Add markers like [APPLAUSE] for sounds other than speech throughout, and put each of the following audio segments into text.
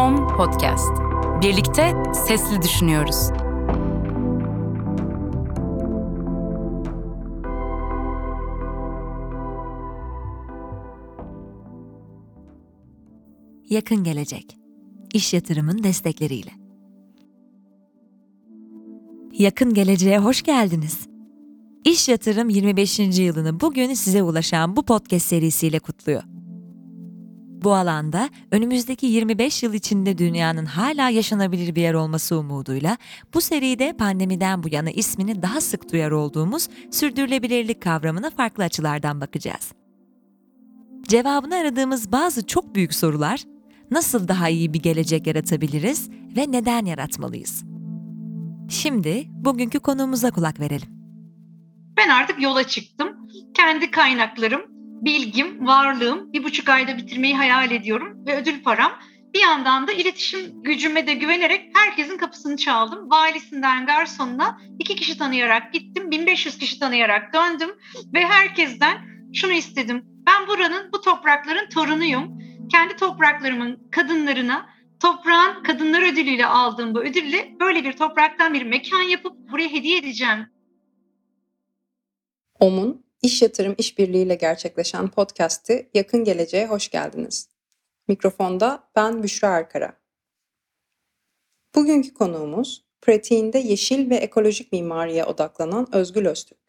OM Podcast. Birlikte sesli düşünüyoruz. Yakın gelecek. İş yatırımın destekleriyle. Yakın geleceğe hoş geldiniz. İş Yatırım 25. yılını bugün size ulaşan bu podcast serisiyle kutluyor. Bu alanda önümüzdeki 25 yıl içinde dünyanın hala yaşanabilir bir yer olması umuduyla bu seride pandemiden bu yana ismini daha sık duyar olduğumuz sürdürülebilirlik kavramına farklı açılardan bakacağız. Cevabını aradığımız bazı çok büyük sorular, nasıl daha iyi bir gelecek yaratabiliriz ve neden yaratmalıyız? Şimdi bugünkü konuğumuza kulak verelim. Ben artık yola çıktım. Kendi kaynaklarım, bilgim, varlığım bir buçuk ayda bitirmeyi hayal ediyorum ve ödül param. Bir yandan da iletişim gücüme de güvenerek herkesin kapısını çaldım. Valisinden garsonuna iki kişi tanıyarak gittim. 1500 kişi tanıyarak döndüm ve herkesten şunu istedim. Ben buranın, bu toprakların torunuyum. Kendi topraklarımın kadınlarına toprağın kadınlar ödülüyle aldığım bu ödülle böyle bir topraktan bir mekan yapıp buraya hediye edeceğim. OM'un İş Yatırım İşbirliği ile gerçekleşen podcast'i Yakın Geleceğe hoş geldiniz. Mikrofonda ben Büşra Arkara. Bugünkü konuğumuz pratiğinde yeşil ve ekolojik mimariye odaklanan Özgül Öztürk.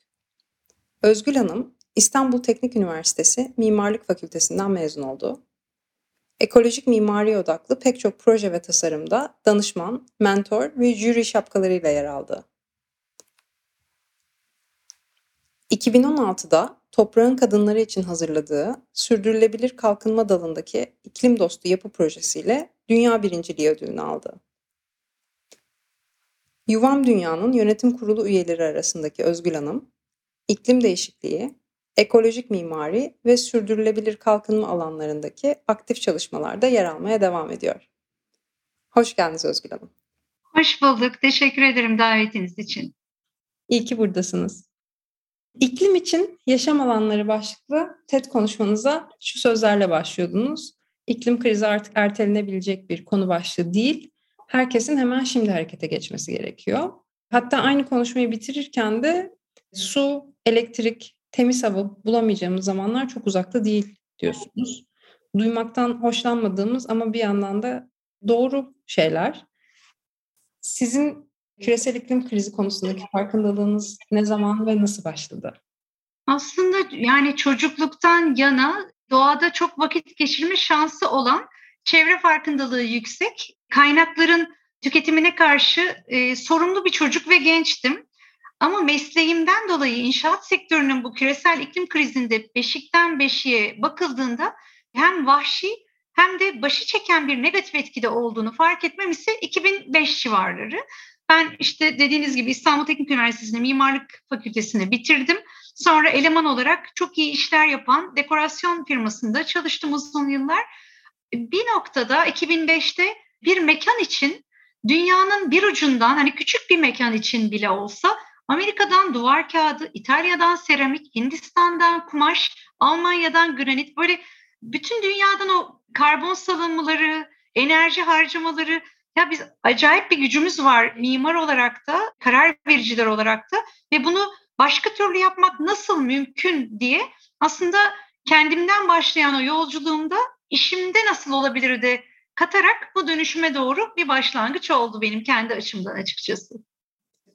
Özgül Hanım, İstanbul Teknik Üniversitesi Mimarlık Fakültesinden mezun oldu. Ekolojik mimari odaklı pek çok proje ve tasarımda danışman, mentor ve jüri şapkalarıyla yer aldı. 2016'da Toprağın Kadınları için hazırladığı Sürdürülebilir Kalkınma dalındaki iklim dostu yapı projesiyle Dünya Birinciliği ödülünü aldı. Yuvam Dünya'nın yönetim kurulu üyeleri arasındaki Özgül Hanım, iklim değişikliği, ekolojik mimari ve sürdürülebilir kalkınma alanlarındaki aktif çalışmalarda yer almaya devam ediyor. Hoş geldiniz Özgül Hanım. Hoş bulduk. Teşekkür ederim davetiniz için. İyi ki buradasınız. İklim için yaşam alanları başlıklı TED konuşmanıza şu sözlerle başlıyordunuz. İklim krizi artık ertelenebilecek bir konu başlığı değil. Herkesin hemen şimdi harekete geçmesi gerekiyor. Hatta aynı konuşmayı bitirirken de su, elektrik, temiz hava bulamayacağımız zamanlar çok uzakta değil diyorsunuz. Duymaktan hoşlanmadığımız ama bir yandan da doğru şeyler. Sizin küresel iklim krizi konusundaki farkındalığınız ne zaman ve nasıl başladı? Aslında yani çocukluktan yana doğada çok vakit geçirme şansı olan çevre farkındalığı yüksek, kaynakların tüketimine karşı e, sorumlu bir çocuk ve gençtim. Ama mesleğimden dolayı inşaat sektörünün bu küresel iklim krizinde beşikten beşiğe bakıldığında hem vahşi hem de başı çeken bir negatif etkide olduğunu fark etmem ise 2005 civarları. Ben işte dediğiniz gibi İstanbul Teknik Üniversitesi'nde mimarlık fakültesini bitirdim. Sonra eleman olarak çok iyi işler yapan dekorasyon firmasında çalıştım uzun yıllar. Bir noktada 2005'te bir mekan için dünyanın bir ucundan hani küçük bir mekan için bile olsa Amerika'dan duvar kağıdı, İtalya'dan seramik, Hindistan'dan kumaş, Almanya'dan granit böyle bütün dünyadan o karbon salınmaları, enerji harcamaları ya biz acayip bir gücümüz var mimar olarak da, karar vericiler olarak da ve bunu başka türlü yapmak nasıl mümkün diye aslında kendimden başlayan o yolculuğumda işimde nasıl olabilir de katarak bu dönüşüme doğru bir başlangıç oldu benim kendi açımdan açıkçası.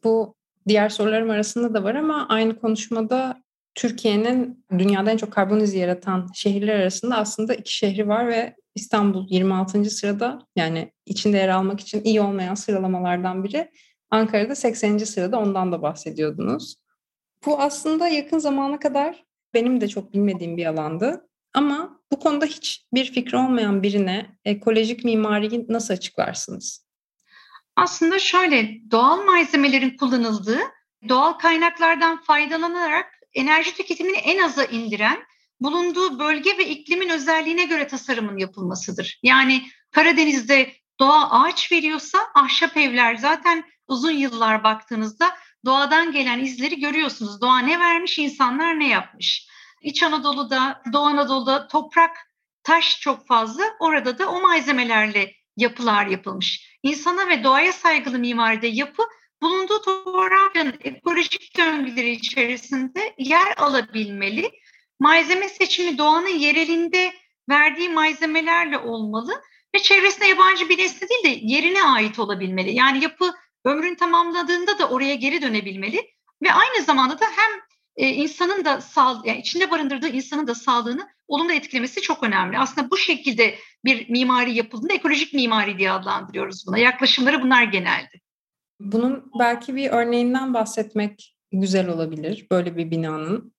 Bu diğer sorularım arasında da var ama aynı konuşmada Türkiye'nin dünyada en çok karbon izi yaratan şehirler arasında aslında iki şehri var ve İstanbul 26. sırada yani içinde yer almak için iyi olmayan sıralamalardan biri. Ankara'da 80. sırada ondan da bahsediyordunuz. Bu aslında yakın zamana kadar benim de çok bilmediğim bir alandı. Ama bu konuda hiç bir fikri olmayan birine ekolojik mimariyi nasıl açıklarsınız? Aslında şöyle doğal malzemelerin kullanıldığı, doğal kaynaklardan faydalanarak enerji tüketimini en aza indiren, bulunduğu bölge ve iklimin özelliğine göre tasarımın yapılmasıdır. Yani Karadeniz'de doğa ağaç veriyorsa ahşap evler zaten uzun yıllar baktığınızda doğadan gelen izleri görüyorsunuz. Doğa ne vermiş, insanlar ne yapmış. İç Anadolu'da, Doğu Anadolu'da toprak, taş çok fazla. Orada da o malzemelerle yapılar yapılmış. İnsana ve doğaya saygılı mimaride yapı bulunduğu coğrafyanın ekolojik döngüleri içerisinde yer alabilmeli. Malzeme seçimi doğanın yerelinde verdiği malzemelerle olmalı ve çevresine yabancı bir nesne değil de yerine ait olabilmeli. Yani yapı ömrünü tamamladığında da oraya geri dönebilmeli ve aynı zamanda da hem e, insanın da sağ, yani içinde barındırdığı insanın da sağlığını olumlu etkilemesi çok önemli. Aslında bu şekilde bir mimari yapıldığında ekolojik mimari diye adlandırıyoruz buna. Yaklaşımları bunlar genelde. Bunun belki bir örneğinden bahsetmek güzel olabilir böyle bir binanın.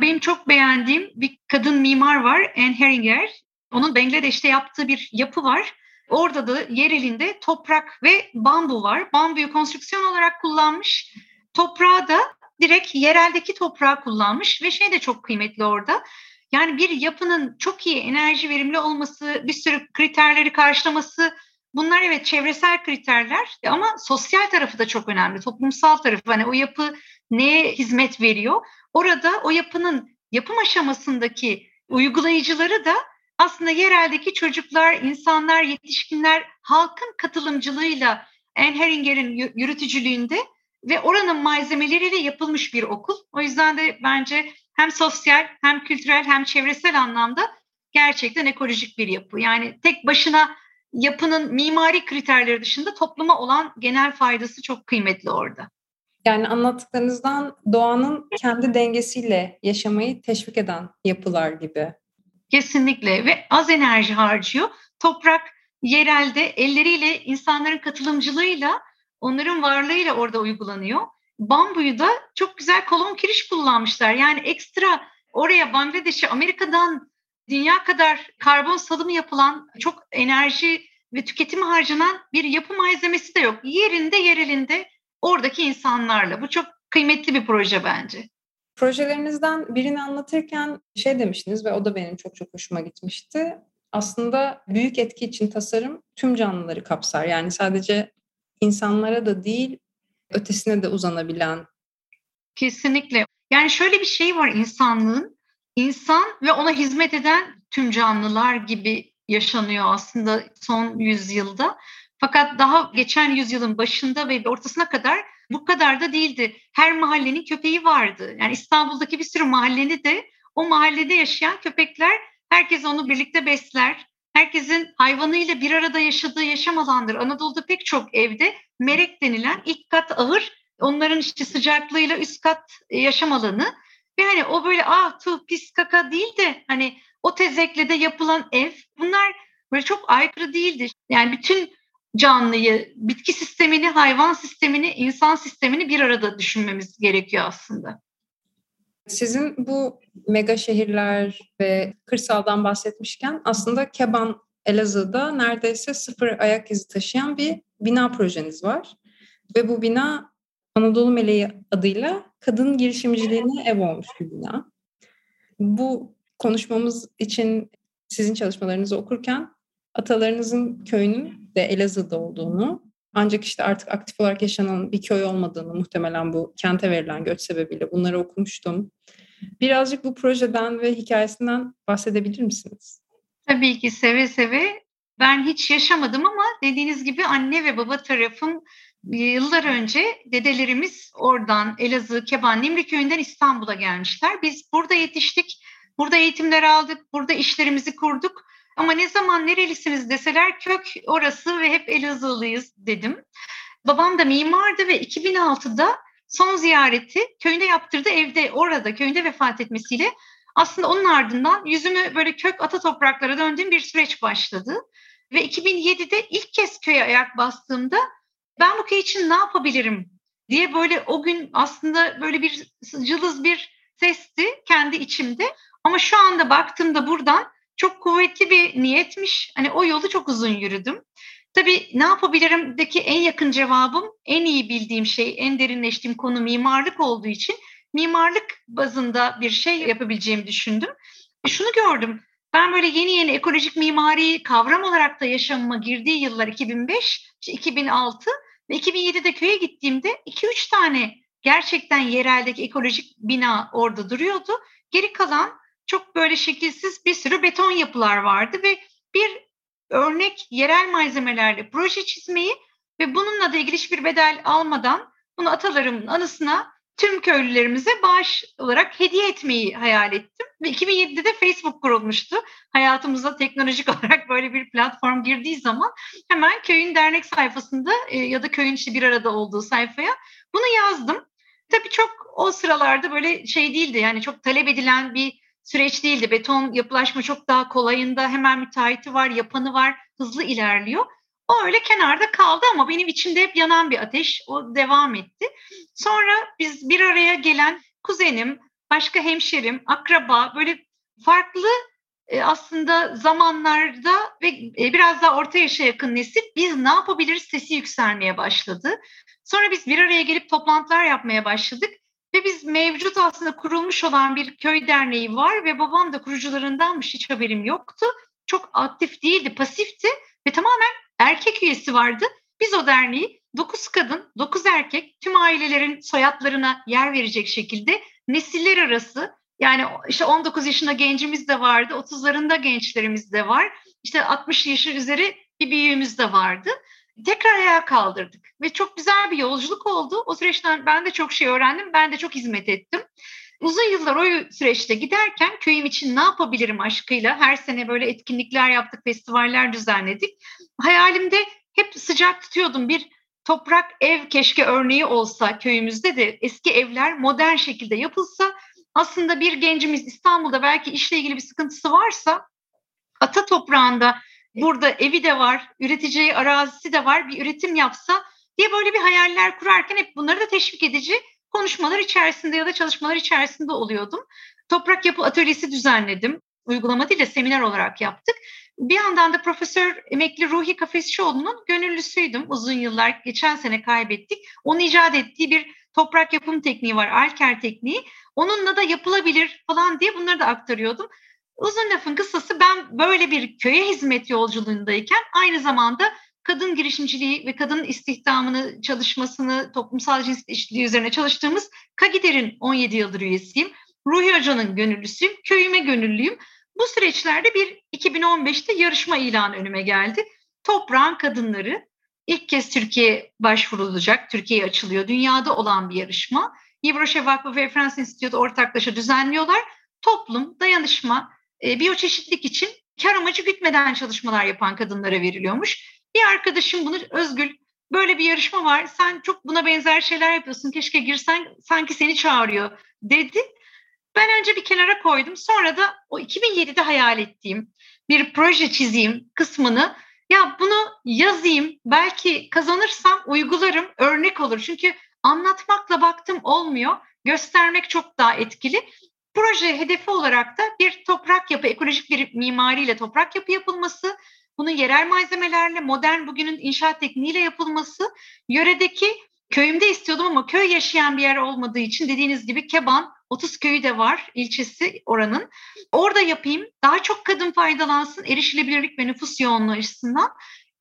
Benim çok beğendiğim bir kadın mimar var, Anne Heringer. Onun Bangladeş'te yaptığı bir yapı var. Orada da yer elinde toprak ve bambu var. Bambuyu konstrüksiyon olarak kullanmış. Toprağı da direkt yereldeki toprağı kullanmış ve şey de çok kıymetli orada. Yani bir yapının çok iyi enerji verimli olması, bir sürü kriterleri karşılaması bunlar evet çevresel kriterler ama sosyal tarafı da çok önemli. Toplumsal tarafı hani o yapı neye hizmet veriyor? Orada o yapının yapım aşamasındaki uygulayıcıları da aslında yereldeki çocuklar, insanlar, yetişkinler halkın katılımcılığıyla Enheringer'in yürütücülüğünde ve oranın malzemeleriyle yapılmış bir okul. O yüzden de bence hem sosyal hem kültürel hem çevresel anlamda gerçekten ekolojik bir yapı. Yani tek başına yapının mimari kriterleri dışında topluma olan genel faydası çok kıymetli orada. Yani anlattıklarınızdan doğanın kendi dengesiyle yaşamayı teşvik eden yapılar gibi. Kesinlikle ve az enerji harcıyor. Toprak yerelde elleriyle insanların katılımcılığıyla onların varlığıyla orada uygulanıyor. Bambuyu da çok güzel kolon kiriş kullanmışlar. Yani ekstra oraya Bangladeş'e Amerika'dan dünya kadar karbon salımı yapılan çok enerji ve tüketimi harcanan bir yapı malzemesi de yok. Yerinde yerelinde oradaki insanlarla. Bu çok kıymetli bir proje bence. Projelerinizden birini anlatırken şey demiştiniz ve o da benim çok çok hoşuma gitmişti. Aslında büyük etki için tasarım tüm canlıları kapsar. Yani sadece insanlara da değil ötesine de uzanabilen. Kesinlikle. Yani şöyle bir şey var insanlığın. İnsan ve ona hizmet eden tüm canlılar gibi yaşanıyor aslında son yüzyılda. Fakat daha geçen yüzyılın başında ve ortasına kadar bu kadar da değildi. Her mahallenin köpeği vardı. Yani İstanbul'daki bir sürü mahalleni de o mahallede yaşayan köpekler herkes onu birlikte besler. Herkesin hayvanıyla bir arada yaşadığı yaşam alandır. Anadolu'da pek çok evde merek denilen ilk kat ahır, onların işte sıcaklığıyla üst kat e, yaşam alanı. Ve hani o böyle ah tu pis kaka değil de hani o tezeklede yapılan ev bunlar böyle çok aykırı değildi. Yani bütün canlıyı, bitki sistemini, hayvan sistemini, insan sistemini bir arada düşünmemiz gerekiyor aslında. Sizin bu mega şehirler ve kırsaldan bahsetmişken aslında Keban Elazığ'da neredeyse sıfır ayak izi taşıyan bir bina projeniz var. Ve bu bina Anadolu Meleği adıyla kadın girişimciliğine ev olmuş bir bina. Bu konuşmamız için sizin çalışmalarınızı okurken atalarınızın köyünün de Elazığ'da olduğunu ancak işte artık aktif olarak yaşanan bir köy olmadığını muhtemelen bu kente verilen göç sebebiyle bunları okumuştum. Birazcık bu projeden ve hikayesinden bahsedebilir misiniz? Tabii ki seve seve. Ben hiç yaşamadım ama dediğiniz gibi anne ve baba tarafım yıllar önce dedelerimiz oradan Elazığ, Keban, Nimri köyünden İstanbul'a gelmişler. Biz burada yetiştik, burada eğitimler aldık, burada işlerimizi kurduk. Ama ne zaman nerelisiniz deseler kök orası ve hep Elazığlıyız dedim. Babam da mimardı ve 2006'da son ziyareti köyünde yaptırdı evde orada köyünde vefat etmesiyle aslında onun ardından yüzümü böyle kök ata topraklara döndüğüm bir süreç başladı. Ve 2007'de ilk kez köye ayak bastığımda ben bu köy için ne yapabilirim diye böyle o gün aslında böyle bir cılız bir sesti kendi içimde. Ama şu anda baktığımda buradan çok kuvvetli bir niyetmiş. Hani o yolu çok uzun yürüdüm. Tabii ne yapabilirimdeki en yakın cevabım, en iyi bildiğim şey, en derinleştiğim konu mimarlık olduğu için mimarlık bazında bir şey yapabileceğimi düşündüm. E şunu gördüm. Ben böyle yeni yeni ekolojik mimari kavram olarak da yaşamıma girdiği yıllar 2005, 2006 ve 2007'de köye gittiğimde 2-3 tane gerçekten yereldeki ekolojik bina orada duruyordu. Geri kalan çok böyle şekilsiz bir sürü beton yapılar vardı ve bir örnek yerel malzemelerle proje çizmeyi ve bununla da ilgili hiçbir bedel almadan bunu atalarımın anısına tüm köylülerimize bağış olarak hediye etmeyi hayal ettim. Ve 2007'de de Facebook kurulmuştu. Hayatımıza teknolojik [LAUGHS] olarak böyle bir platform girdiği zaman hemen köyün dernek sayfasında e, ya da köyün işte bir arada olduğu sayfaya bunu yazdım. Tabii çok o sıralarda böyle şey değildi yani çok talep edilen bir süreç değildi. Beton yapılaşma çok daha kolayında hemen müteahhiti var, yapanı var, hızlı ilerliyor. O öyle kenarda kaldı ama benim içimde hep yanan bir ateş. O devam etti. Sonra biz bir araya gelen kuzenim, başka hemşerim, akraba böyle farklı e, aslında zamanlarda ve e, biraz daha orta yaşa yakın nesil biz ne yapabiliriz sesi yükselmeye başladı. Sonra biz bir araya gelip toplantılar yapmaya başladık ve biz mevcut aslında kurulmuş olan bir köy derneği var ve babam da kurucularındanmış hiç haberim yoktu. Çok aktif değildi, pasifti ve tamamen erkek üyesi vardı. Biz o derneği 9 kadın, 9 erkek tüm ailelerin soyadlarına yer verecek şekilde nesiller arası yani işte 19 yaşında gencimiz de vardı, 30'larında gençlerimiz de var. İşte 60 yaşı üzeri bir büyüğümüz de vardı. Tekrar ayağa kaldırdık ve çok güzel bir yolculuk oldu. O süreçten ben de çok şey öğrendim, ben de çok hizmet ettim. Uzun yıllar o süreçte giderken köyüm için ne yapabilirim aşkıyla her sene böyle etkinlikler yaptık, festivaller düzenledik. Hayalimde hep sıcak tutuyordum bir toprak ev keşke örneği olsa köyümüzde de eski evler modern şekilde yapılsa aslında bir gencimiz İstanbul'da belki işle ilgili bir sıkıntısı varsa ata toprağında burada evi de var, üreteceği arazisi de var, bir üretim yapsa diye böyle bir hayaller kurarken hep bunları da teşvik edici konuşmalar içerisinde ya da çalışmalar içerisinde oluyordum. Toprak yapı atölyesi düzenledim. Uygulama değil de seminer olarak yaptık. Bir yandan da Profesör Emekli Ruhi Kafesçioğlu'nun gönüllüsüydüm uzun yıllar. Geçen sene kaybettik. Onun icat ettiği bir toprak yapım tekniği var, Alker tekniği. Onunla da yapılabilir falan diye bunları da aktarıyordum. Uzun lafın kısası ben böyle bir köye hizmet yolculuğundayken aynı zamanda kadın girişimciliği ve kadın istihdamını çalışmasını, toplumsal cins eşitliği üzerine çalıştığımız KAGİDER'in 17 yıldır üyesiyim. Ruhi Hoca'nın gönüllüsüyüm, köyüme gönüllüyüm. Bu süreçlerde bir 2015'te yarışma ilanı önüme geldi. Toprağın kadınları ilk kez Türkiye başvurulacak, Türkiye'ye açılıyor. Dünyada olan bir yarışma. Yves Vakfı ve France Institute ortaklaşa düzenliyorlar. Toplum, dayanışma, e, biyoçeşitlik için kar amacı gütmeden çalışmalar yapan kadınlara veriliyormuş. Bir arkadaşım bunu Özgül böyle bir yarışma var. Sen çok buna benzer şeyler yapıyorsun. Keşke girsen sanki seni çağırıyor dedi. Ben önce bir kenara koydum. Sonra da o 2007'de hayal ettiğim bir proje çizeyim kısmını ya bunu yazayım belki kazanırsam uygularım örnek olur. Çünkü anlatmakla baktım olmuyor. Göstermek çok daha etkili. Proje hedefi olarak da bir toprak yapı, ekolojik bir mimariyle toprak yapı yapılması, bunun yerel malzemelerle, modern bugünün inşaat tekniğiyle yapılması, yöredeki köyümde istiyordum ama köy yaşayan bir yer olmadığı için dediğiniz gibi Keban 30 köyü de var ilçesi oranın. Orada yapayım. Daha çok kadın faydalansın erişilebilirlik ve nüfus yoğunluğu açısından.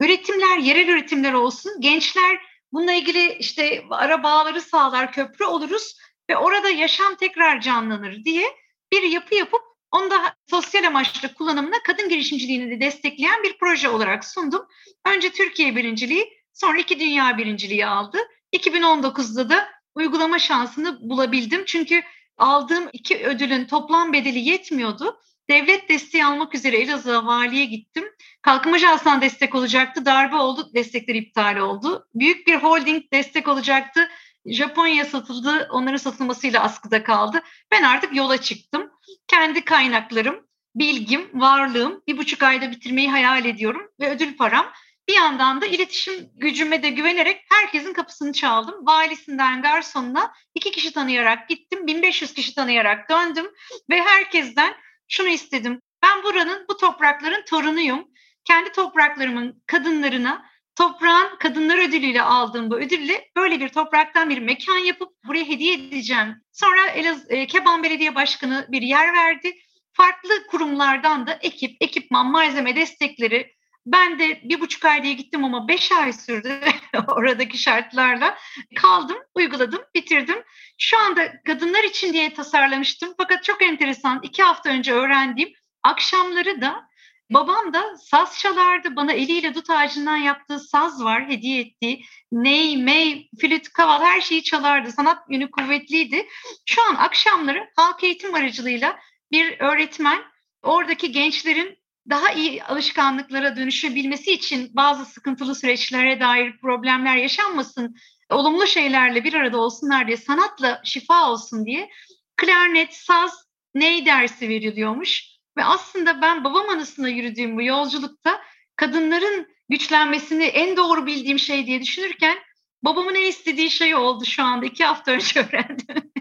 Üretimler yerel üretimler olsun. Gençler bununla ilgili işte ara bağları sağlar, köprü oluruz ve orada yaşam tekrar canlanır diye bir yapı yapıp onu da sosyal amaçlı kullanımına kadın girişimciliğini de destekleyen bir proje olarak sundum. Önce Türkiye birinciliği, sonra iki dünya birinciliği aldı. 2019'da da uygulama şansını bulabildim. Çünkü aldığım iki ödülün toplam bedeli yetmiyordu. Devlet desteği almak üzere Elazığ'a valiye gittim. Kalkınma ajansından destek olacaktı. Darbe oldu, destekler iptal oldu. Büyük bir holding destek olacaktı. Japonya'ya satıldı, onların satılmasıyla askıda kaldı. Ben artık yola çıktım. Kendi kaynaklarım, bilgim, varlığım bir buçuk ayda bitirmeyi hayal ediyorum ve ödül param. Bir yandan da iletişim gücüme de güvenerek herkesin kapısını çaldım. Valisinden garsonuna iki kişi tanıyarak gittim. 1500 kişi tanıyarak döndüm ve herkesten şunu istedim. Ben buranın, bu toprakların torunuyum. Kendi topraklarımın kadınlarına toprağın kadınlar ödülüyle aldığım bu ödülle böyle bir topraktan bir mekan yapıp buraya hediye edeceğim. Sonra Elaz e, Keban Belediye Başkanı bir yer verdi. Farklı kurumlardan da ekip, ekipman, malzeme destekleri. Ben de bir buçuk ay diye gittim ama beş ay sürdü [LAUGHS] oradaki şartlarla. Kaldım, uyguladım, bitirdim. Şu anda kadınlar için diye tasarlamıştım. Fakat çok enteresan iki hafta önce öğrendiğim akşamları da Babam da saz çalardı. Bana eliyle dut ağacından yaptığı saz var, hediye ettiği. Ney, mey, flüt, kaval her şeyi çalardı. Sanat yönü kuvvetliydi. Şu an akşamları halk eğitim aracılığıyla bir öğretmen oradaki gençlerin daha iyi alışkanlıklara dönüşebilmesi için bazı sıkıntılı süreçlere dair problemler yaşanmasın, olumlu şeylerle bir arada olsunlar diye, sanatla şifa olsun diye klarnet, saz, ney dersi veriliyormuş. Ve aslında ben babam anısına yürüdüğüm bu yolculukta kadınların güçlenmesini en doğru bildiğim şey diye düşünürken babamın ne istediği şey oldu şu anda. iki hafta önce [LAUGHS] öğrendim.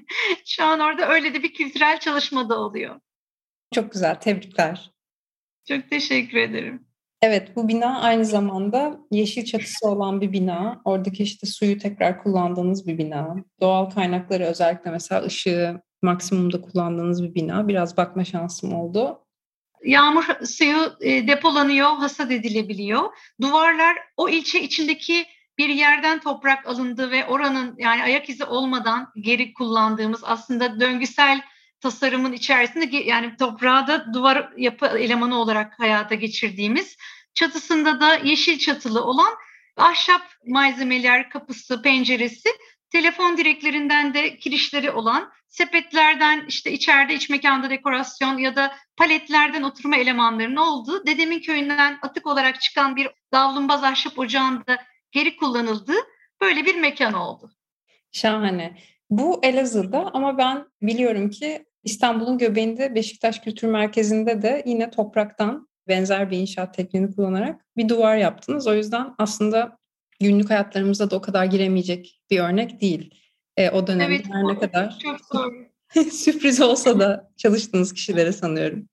şu an orada öyle de bir kültürel çalışma da oluyor. Çok güzel, tebrikler. Çok teşekkür ederim. Evet, bu bina aynı zamanda yeşil çatısı olan bir bina. Oradaki işte suyu tekrar kullandığınız bir bina. Doğal kaynakları özellikle mesela ışığı maksimumda kullandığınız bir bina. Biraz bakma şansım oldu. Yağmur suyu e, depolanıyor, hasat edilebiliyor. Duvarlar o ilçe içindeki bir yerden toprak alındı ve oranın yani ayak izi olmadan geri kullandığımız aslında döngüsel tasarımın içerisinde yani toprağı da duvar yapı elemanı olarak hayata geçirdiğimiz çatısında da yeşil çatılı olan ahşap malzemeler kapısı, penceresi, telefon direklerinden de kirişleri olan sepetlerden işte içeride iç mekanda dekorasyon ya da paletlerden oturma elemanlarının olduğu dedemin köyünden atık olarak çıkan bir davlumbaz ahşap ocağında geri kullanıldığı böyle bir mekan oldu. Şahane. Bu Elazığ'da ama ben biliyorum ki İstanbul'un göbeğinde Beşiktaş Kültür Merkezi'nde de yine topraktan benzer bir inşaat tekniğini kullanarak bir duvar yaptınız. O yüzden aslında günlük hayatlarımızda da o kadar giremeyecek bir örnek değil. E, o dönemde evet, her ne kadar [LAUGHS] sürpriz olsa da çalıştığınız kişilere sanıyorum.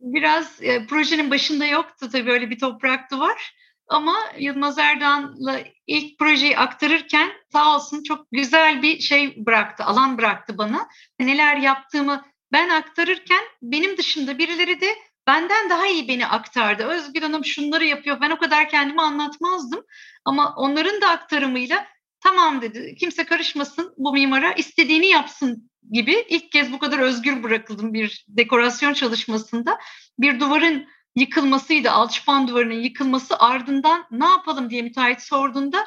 Biraz e, projenin başında yoktu tabii böyle bir toprak duvar. Ama Yılmaz Erdoğan'la ilk projeyi aktarırken sağ olsun çok güzel bir şey bıraktı, alan bıraktı bana. Neler yaptığımı ben aktarırken benim dışında birileri de benden daha iyi beni aktardı. Özgür Hanım şunları yapıyor. Ben o kadar kendimi anlatmazdım. Ama onların da aktarımıyla tamam dedi. Kimse karışmasın bu mimara istediğini yapsın gibi ilk kez bu kadar özgür bırakıldım bir dekorasyon çalışmasında. Bir duvarın yıkılmasıydı. Alçıpan duvarının yıkılması ardından ne yapalım diye müteahhit sorduğunda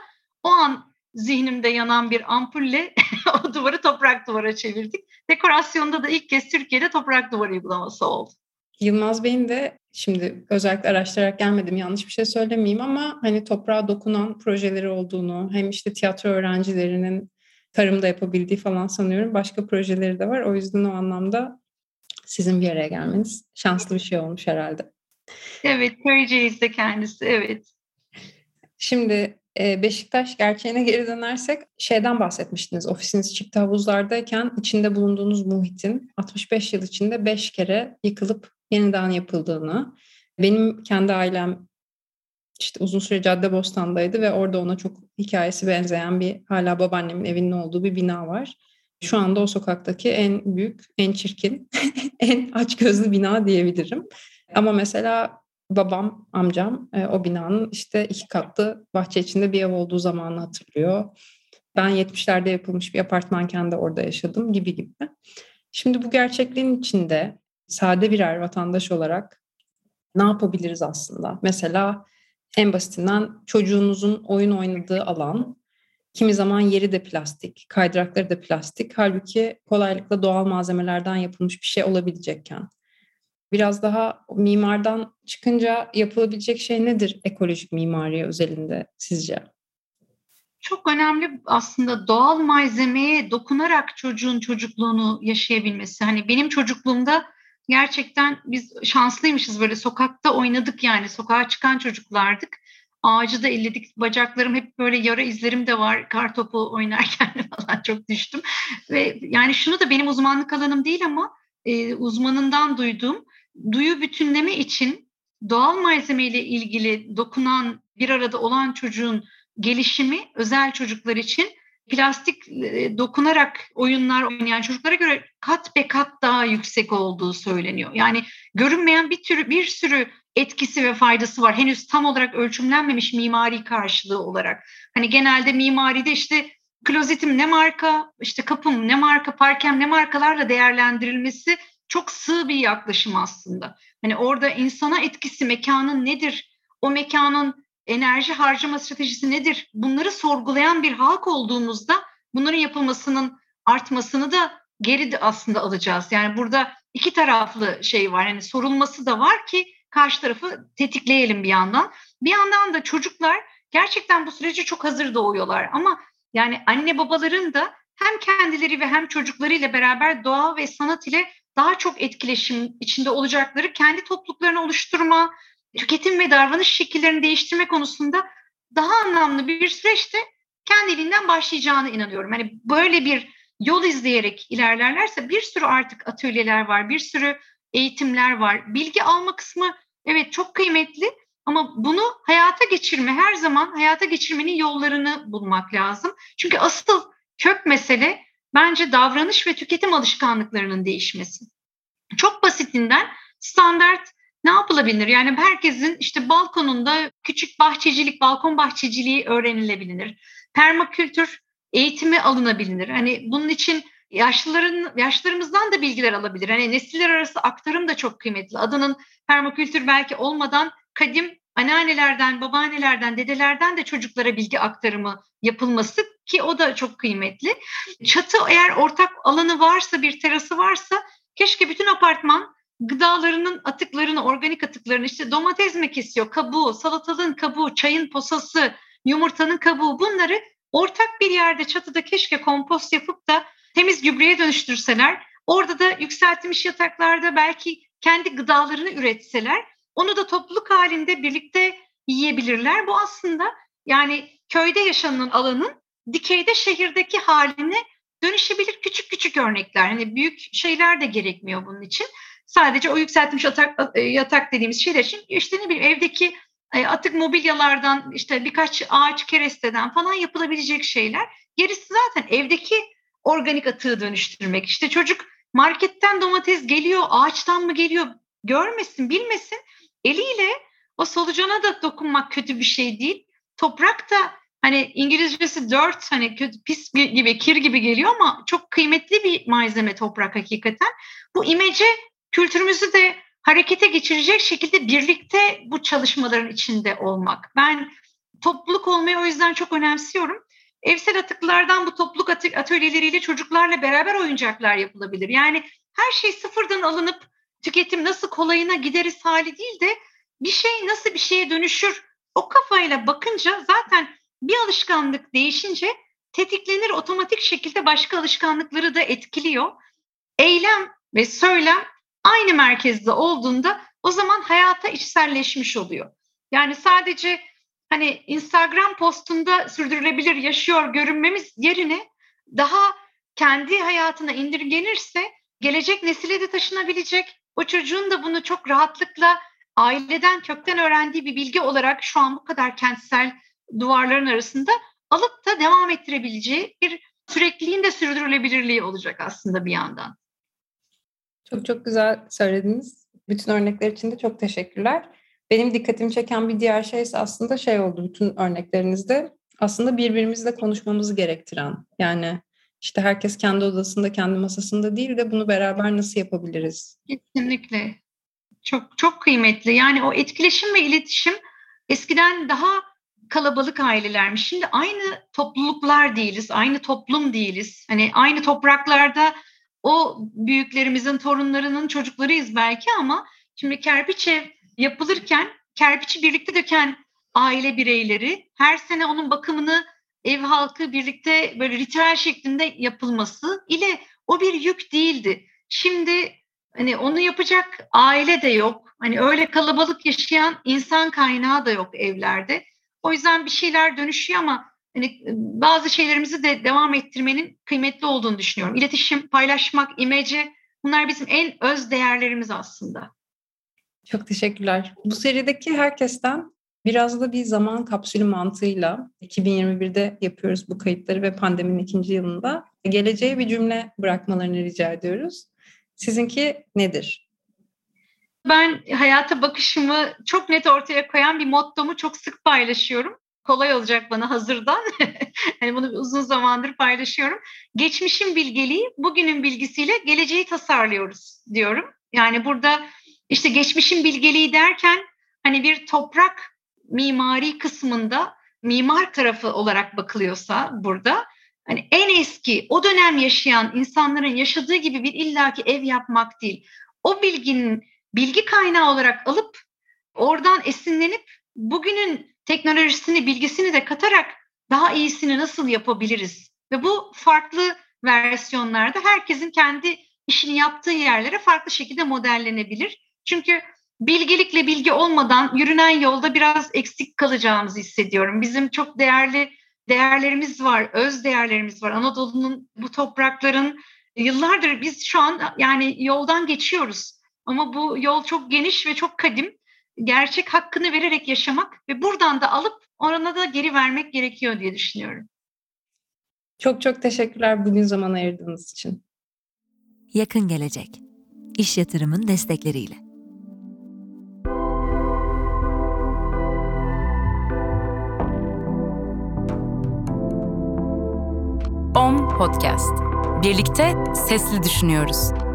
o an zihnimde yanan bir ampulle [LAUGHS] o duvarı toprak duvara çevirdik. Dekorasyonda da ilk kez Türkiye'de toprak duvar uygulaması oldu. Yılmaz Bey'in de şimdi özellikle araştırarak gelmedim yanlış bir şey söylemeyeyim ama hani toprağa dokunan projeleri olduğunu hem işte tiyatro öğrencilerinin tarımda yapabildiği falan sanıyorum başka projeleri de var. O yüzden o anlamda sizin bir araya gelmeniz şanslı bir şey olmuş herhalde. Evet, Köyceğiz de kendisi, evet. Şimdi e, Beşiktaş gerçeğine geri dönersek şeyden bahsetmiştiniz. Ofisiniz çift havuzlardayken içinde bulunduğunuz muhitin 65 yıl içinde 5 kere yıkılıp yeniden yapıldığını. Benim kendi ailem işte uzun süre Caddebostan'daydı ve orada ona çok hikayesi benzeyen bir hala babaannemin evinin olduğu bir bina var. Şu anda o sokaktaki en büyük, en çirkin, [LAUGHS] en açgözlü bina diyebilirim. Ama mesela babam, amcam e, o binanın işte iki katlı bahçe içinde bir ev olduğu zamanı hatırlıyor. Ben 70'lerde yapılmış bir apartmanken de orada yaşadım gibi gibi. Şimdi bu gerçekliğin içinde sade birer vatandaş olarak ne yapabiliriz aslında? Mesela en basitinden çocuğunuzun oyun oynadığı alan kimi zaman yeri de plastik, kaydırakları da plastik. Halbuki kolaylıkla doğal malzemelerden yapılmış bir şey olabilecekken. Biraz daha mimardan çıkınca yapılabilecek şey nedir ekolojik mimari özelinde sizce? Çok önemli aslında doğal malzemeye dokunarak çocuğun çocukluğunu yaşayabilmesi. Hani benim çocukluğumda gerçekten biz şanslıymışız böyle sokakta oynadık yani sokağa çıkan çocuklardık. Ağacı da elledik. Bacaklarım hep böyle yara izlerim de var. Kar topu oynarken [LAUGHS] falan çok düştüm. Ve yani şunu da benim uzmanlık alanım değil ama e, uzmanından duyduğum duyu bütünleme için doğal malzemeyle ilgili dokunan bir arada olan çocuğun gelişimi özel çocuklar için plastik e, dokunarak oyunlar oynayan çocuklara göre kat be kat daha yüksek olduğu söyleniyor. Yani görünmeyen bir tür bir sürü etkisi ve faydası var. Henüz tam olarak ölçümlenmemiş mimari karşılığı olarak. Hani genelde mimaride işte klozetim ne marka, işte kapım ne marka, parkem ne markalarla değerlendirilmesi çok sığ bir yaklaşım aslında. Hani orada insana etkisi mekanın nedir? O mekanın enerji harcama stratejisi nedir? Bunları sorgulayan bir halk olduğumuzda bunların yapılmasının artmasını da geri de aslında alacağız. Yani burada iki taraflı şey var. Yani sorulması da var ki karşı tarafı tetikleyelim bir yandan. Bir yandan da çocuklar gerçekten bu sürece çok hazır doğuyorlar ama yani anne babaların da hem kendileri ve hem çocuklarıyla beraber doğa ve sanat ile daha çok etkileşim içinde olacakları kendi topluluklarını oluşturma, tüketim ve davranış şekillerini değiştirme konusunda daha anlamlı bir süreçte kendiliğinden başlayacağına inanıyorum. Hani böyle bir yol izleyerek ilerlerlerse bir sürü artık atölyeler var, bir sürü eğitimler var. Bilgi alma kısmı evet çok kıymetli ama bunu hayata geçirme, her zaman hayata geçirmenin yollarını bulmak lazım. Çünkü asıl kök mesele bence davranış ve tüketim alışkanlıklarının değişmesi. Çok basitinden standart ne yapılabilir? Yani herkesin işte balkonunda küçük bahçecilik, balkon bahçeciliği öğrenilebilir. Permakültür eğitimi alınabilir. Hani bunun için yaşlıların yaşlarımızdan da bilgiler alabilir. Hani nesiller arası aktarım da çok kıymetli. Adının permakültür belki olmadan kadim anneannelerden, babaannelerden, dedelerden de çocuklara bilgi aktarımı yapılması ki o da çok kıymetli. Çatı eğer ortak alanı varsa, bir terası varsa keşke bütün apartman gıdalarının atıklarını, organik atıklarını işte domates mi kesiyor, kabuğu, salatalığın kabuğu, çayın posası, yumurtanın kabuğu bunları ortak bir yerde çatıda keşke kompost yapıp da temiz gübreye dönüştürseler. Orada da yükseltilmiş yataklarda belki kendi gıdalarını üretseler onu da topluluk halinde birlikte yiyebilirler. Bu aslında yani köyde yaşanan alanın dikeyde şehirdeki haline dönüşebilir küçük küçük örnekler. Hani büyük şeyler de gerekmiyor bunun için. Sadece o yükseltilmiş yatak, e, yatak dediğimiz şeyler için işte ne bileyim evdeki e, atık mobilyalardan işte birkaç ağaç keresteden falan yapılabilecek şeyler. Gerisi zaten evdeki organik atığı dönüştürmek. İşte çocuk marketten domates geliyor, ağaçtan mı geliyor görmesin, bilmesin. Eliyle o solucana da dokunmak kötü bir şey değil. Toprak da hani İngilizcesi dirt hani kötü, pis gibi, kir gibi geliyor ama çok kıymetli bir malzeme toprak hakikaten. Bu imece kültürümüzü de harekete geçirecek şekilde birlikte bu çalışmaların içinde olmak. Ben topluluk olmayı o yüzden çok önemsiyorum. Evsel atıklardan bu topluluk atölyeleriyle çocuklarla beraber oyuncaklar yapılabilir. Yani her şey sıfırdan alınıp tüketim nasıl kolayına gideriz hali değil de bir şey nasıl bir şeye dönüşür o kafayla bakınca zaten bir alışkanlık değişince tetiklenir otomatik şekilde başka alışkanlıkları da etkiliyor. Eylem ve söylem aynı merkezde olduğunda o zaman hayata içselleşmiş oluyor. Yani sadece hani Instagram postunda sürdürülebilir yaşıyor görünmemiz yerine daha kendi hayatına indirgenirse gelecek nesile de taşınabilecek. O çocuğun da bunu çok rahatlıkla aileden kökten öğrendiği bir bilgi olarak şu an bu kadar kentsel duvarların arasında alıp da devam ettirebileceği bir sürekliliğin de sürdürülebilirliği olacak aslında bir yandan. Çok çok güzel söylediniz. Bütün örnekler için de çok teşekkürler. Benim dikkatimi çeken bir diğer şey ise aslında şey oldu bütün örneklerinizde. Aslında birbirimizle konuşmamızı gerektiren. Yani işte herkes kendi odasında, kendi masasında değil de bunu beraber nasıl yapabiliriz? Kesinlikle. Çok çok kıymetli. Yani o etkileşim ve iletişim eskiden daha kalabalık ailelermiş. Şimdi aynı topluluklar değiliz, aynı toplum değiliz. Hani aynı topraklarda o büyüklerimizin torunlarının çocuklarıyız belki ama şimdi kerpiç ev yapılırken kerpiçi birlikte döken aile bireyleri her sene onun bakımını ev halkı birlikte böyle ritüel şeklinde yapılması ile o bir yük değildi. Şimdi hani onu yapacak aile de yok. Hani öyle kalabalık yaşayan insan kaynağı da yok evlerde. O yüzden bir şeyler dönüşüyor ama hani bazı şeylerimizi de devam ettirmenin kıymetli olduğunu düşünüyorum. İletişim, paylaşmak, imece bunlar bizim en öz değerlerimiz aslında. Çok teşekkürler. Bu serideki herkesten biraz da bir zaman kapsülü mantığıyla 2021'de yapıyoruz bu kayıtları ve pandeminin ikinci yılında geleceğe bir cümle bırakmalarını rica ediyoruz. Sizinki nedir? Ben hayata bakışımı çok net ortaya koyan bir mottomu çok sık paylaşıyorum. kolay olacak bana hazırdan. [LAUGHS] hani bunu uzun zamandır paylaşıyorum. Geçmişin bilgeliği bugünün bilgisiyle geleceği tasarlıyoruz diyorum. Yani burada işte geçmişin bilgeliği derken hani bir toprak mimari kısmında mimar tarafı olarak bakılıyorsa burada hani en eski o dönem yaşayan insanların yaşadığı gibi bir illaki ev yapmak değil. O bilginin bilgi kaynağı olarak alıp oradan esinlenip bugünün teknolojisini, bilgisini de katarak daha iyisini nasıl yapabiliriz? Ve bu farklı versiyonlarda herkesin kendi işini yaptığı yerlere farklı şekilde modellenebilir. Çünkü bilgelikle bilgi olmadan yürünen yolda biraz eksik kalacağımızı hissediyorum. Bizim çok değerli değerlerimiz var, öz değerlerimiz var. Anadolu'nun bu toprakların yıllardır biz şu an yani yoldan geçiyoruz. Ama bu yol çok geniş ve çok kadim. Gerçek hakkını vererek yaşamak ve buradan da alıp orana da geri vermek gerekiyor diye düşünüyorum. Çok çok teşekkürler bugün zaman ayırdığınız için. Yakın gelecek. İş yatırımın destekleriyle. Podcast. Birlikte sesli düşünüyoruz.